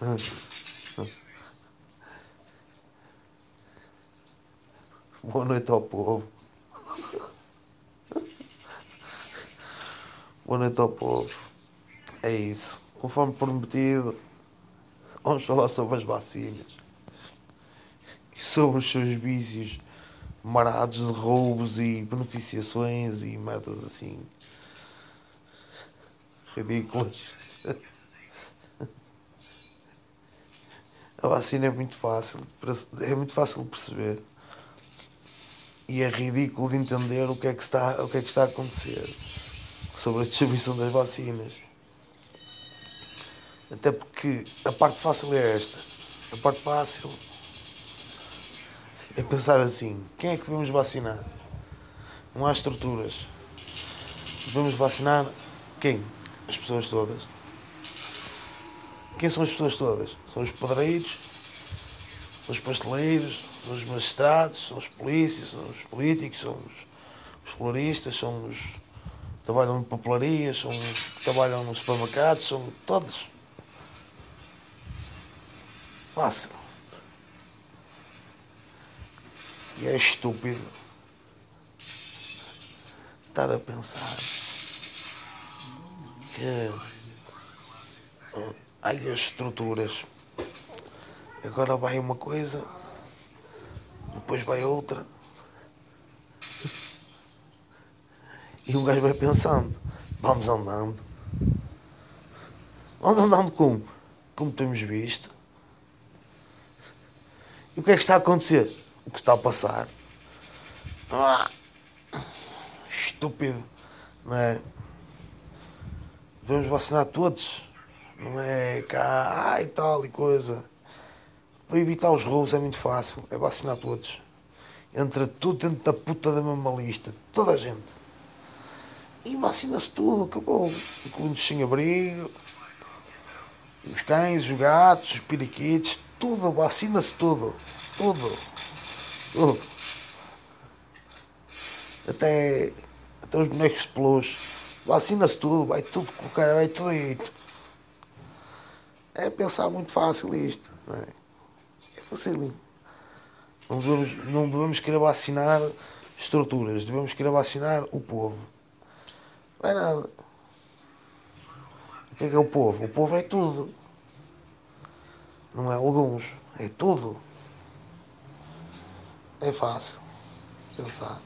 Boa noite ao povo. Boa noite ao povo. É isso. Conforme prometido, vamos falar sobre as vacinas e sobre os seus vícios marados de roubos e beneficiações e merdas assim ridículas. A vacina é muito fácil, é muito fácil de perceber. E é ridículo de entender o que é que está, o que é que está a acontecer sobre a distribuição das vacinas. Até porque a parte fácil é esta. A parte fácil é pensar assim: quem é que devemos vacinar? Não há estruturas. Devemos vacinar quem? As pessoas todas. Quem são as pessoas todas? São os padreiros, são os pasteleiros, são os magistrados, são os polícias, são os políticos, são os, os floristas, são os que trabalham em papelarias, são os que trabalham nos supermercados, são todos. Fácil. E é estúpido estar a pensar que há as estruturas. Agora vai uma coisa, depois vai outra. E um gajo vai pensando, vamos andando. Vamos andando como? Como temos visto. E o que é que está a acontecer? O que está a passar? Ah, estúpido, não é? Devemos vacinar todos. Não é cá, ai tal e coisa. Para evitar os roubos é muito fácil. É vacinar todos. Entra tudo dentro da puta da mesma lista. Toda a gente. E vacina-se tudo. Acabou. Incluindo os sem-abrigo. Os cães, os gatos, os periquitos. Tudo. Vacina-se tudo. Tudo. Tudo. Até, até os bonecos de peluche. Vacina-se tudo. Vai tudo com o cara. Vai tudo aí é pensar muito fácil isto. É? é facilinho. Não devemos, não devemos querer vacinar estruturas, devemos querer vacinar o povo. Não é nada. O que é que é o povo? O povo é tudo. Não é alguns, é tudo. É fácil pensar.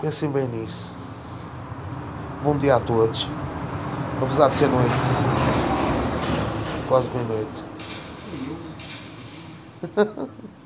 Pensem bem nisso. Bom dia a todos. Apesar de ser noite quase meia-noite.